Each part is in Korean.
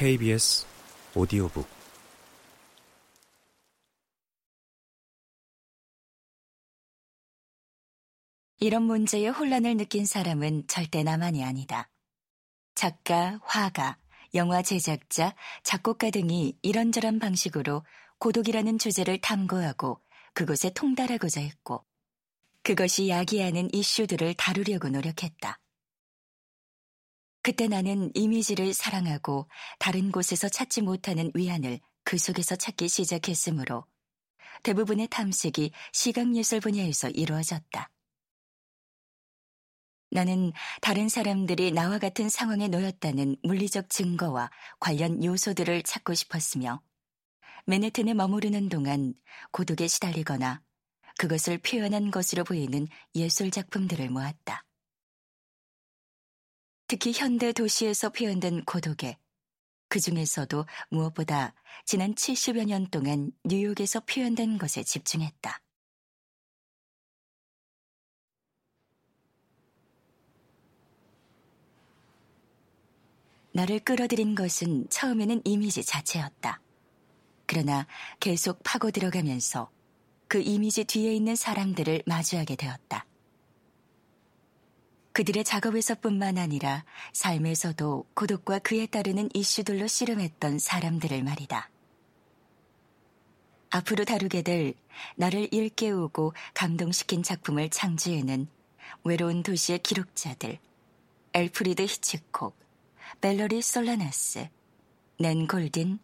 KBS 오디오북 이런 문제에 혼란을 느낀 사람은 절대 나만이 아니다. 작가, 화가, 영화 제작자, 작곡가 등이 이런저런 방식으로 고독이라는 주제를 탐구하고 그곳에 통달하고자 했고, 그것이 야기하는 이슈들을 다루려고 노력했다. 그때 나는 이미지를 사랑하고 다른 곳에서 찾지 못하는 위안을 그 속에서 찾기 시작했으므로 대부분의 탐색이 시각예술 분야에서 이루어졌다. 나는 다른 사람들이 나와 같은 상황에 놓였다는 물리적 증거와 관련 요소들을 찾고 싶었으며 맨해튼에 머무르는 동안 고독에 시달리거나 그것을 표현한 것으로 보이는 예술 작품들을 모았다. 특히 현대 도시에서 표현된 고독에 그 중에서도 무엇보다 지난 70여 년 동안 뉴욕에서 표현된 것에 집중했다. 나를 끌어들인 것은 처음에는 이미지 자체였다. 그러나 계속 파고 들어가면서 그 이미지 뒤에 있는 사람들을 마주하게 되었다. 그들의 작업에서뿐만 아니라 삶에서도 고독과 그에 따르는 이슈들로 씨름했던 사람들을 말이다. 앞으로 다루게 될 나를 일깨우고 감동시킨 작품을 창조해낸 외로운 도시의 기록자들, 엘프리드 히치콕, 밸러리 솔라나스, 낸 골딘,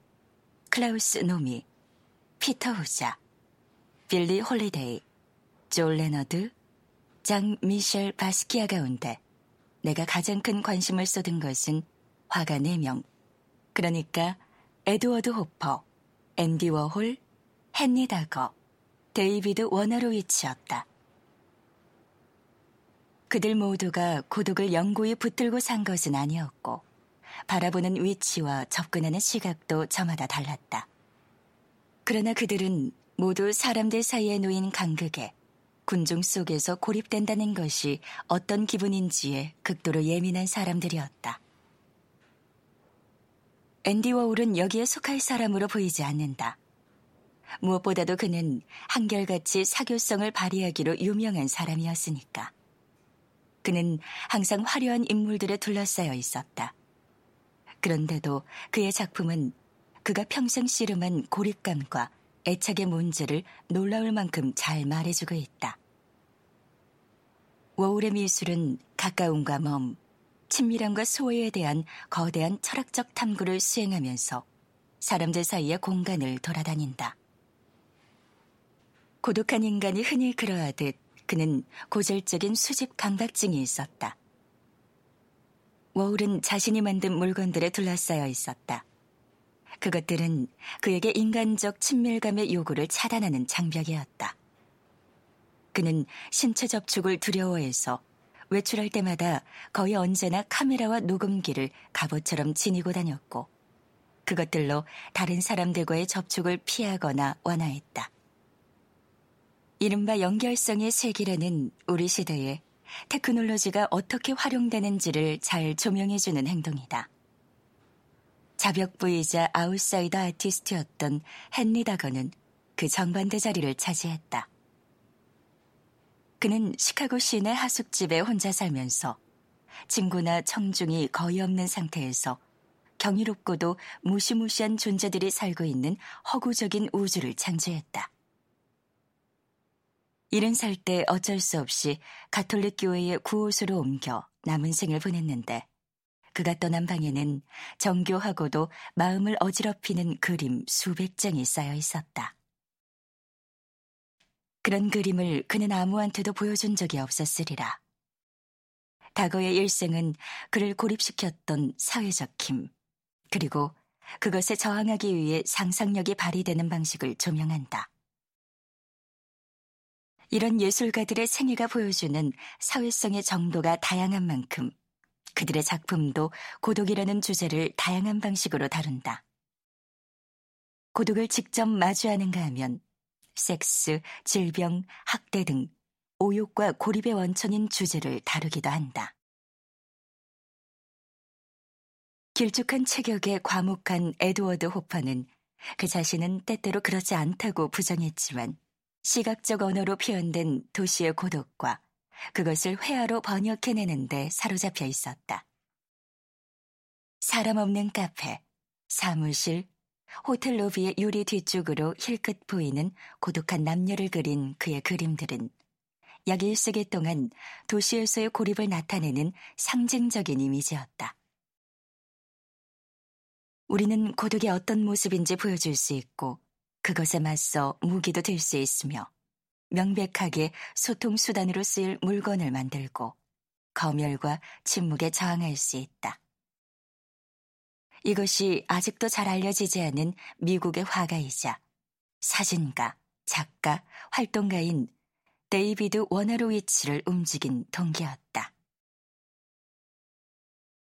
클라우스 노미, 피터 후자, 빌리 홀리데이, 조 레너드, 장 미셸 바스키아 가운데 내가 가장 큰 관심을 쏟은 것은 화가 4명. 그러니까 에드워드 호퍼, 앤디 워홀, 헨리 다거, 데이비드 워너로위치였다. 그들 모두가 고독을 영구히 붙들고 산 것은 아니었고 바라보는 위치와 접근하는 시각도 저마다 달랐다. 그러나 그들은 모두 사람들 사이에 놓인 간극에 군중 속에서 고립된다는 것이 어떤 기분인지에 극도로 예민한 사람들이었다. 앤디 워홀은 여기에 속할 사람으로 보이지 않는다. 무엇보다도 그는 한결같이 사교성을 발휘하기로 유명한 사람이었으니까. 그는 항상 화려한 인물들에 둘러싸여 있었다. 그런데도 그의 작품은 그가 평생 씨름한 고립감과 애착의 문제를 놀라울 만큼 잘 말해주고 있다. 워울의 미술은 가까움과 먼, 친밀함과 소외에 대한 거대한 철학적 탐구를 수행하면서 사람들 사이의 공간을 돌아다닌다. 고독한 인간이 흔히 그러하듯 그는 고질적인 수집 감각증이 있었다. 워울은 자신이 만든 물건들에 둘러싸여 있었다. 그것들은 그에게 인간적 친밀감의 요구를 차단하는 장벽이었다. 그는 신체 접촉을 두려워해서 외출할 때마다 거의 언제나 카메라와 녹음기를 갑옷처럼 지니고 다녔고, 그것들로 다른 사람들과의 접촉을 피하거나 완화했다. 이른바 연결성의 세계라는 우리 시대에 테크놀로지가 어떻게 활용되는지를 잘 조명해주는 행동이다. 자벽부이자 아웃사이더 아티스트였던 헨리 다거는 그 정반대 자리를 차지했다. 그는 시카고 시내 하숙집에 혼자 살면서 친구나 청중이 거의 없는 상태에서 경이롭고도 무시무시한 존재들이 살고 있는 허구적인 우주를 창조했다. 이른 살 때 어쩔 수 없이 가톨릭 교회의 구호소로 옮겨 남은 생을 보냈는데 그가 떠난 방에는 정교하고도 마음을 어지럽히는 그림 수백 장이 쌓여 있었다. 그런 그림을 그는 아무한테도 보여준 적이 없었으리라. 다거의 일생은 그를 고립시켰던 사회적 힘, 그리고 그것에 저항하기 위해 상상력이 발휘되는 방식을 조명한다. 이런 예술가들의 생애가 보여주는 사회성의 정도가 다양한 만큼 그들의 작품도 고독이라는 주제를 다양한 방식으로 다룬다. 고독을 직접 마주하는가 하면 섹스, 질병, 학대 등 오욕과 고립의 원천인 주제를 다루기도 한다. 길쭉한 체격에 과묵한 에드워드 호퍼는 그 자신은 때때로 그렇지 않다고 부정했지만 시각적 언어로 표현된 도시의 고독과 그것을 회화로 번역해내는데 사로잡혀 있었다. 사람 없는 카페, 사무실, 호텔 로비의 유리 뒤쪽으로 힐끗 보이는 고독한 남녀를 그린 그의 그림들은 약 1세기 동안 도시에서의 고립을 나타내는 상징적인 이미지였다. 우리는 고독이 어떤 모습인지 보여줄 수 있고 그것에 맞서 무기도 될 수 있으며 명백하게 소통 수단으로 쓰일 물건을 만들고 검열과 침묵에 저항할 수 있다. 이것이 아직도 잘 알려지지 않은 미국의 화가이자 사진가, 작가, 활동가인 데이비드 워너로위치를 움직인 동기였다.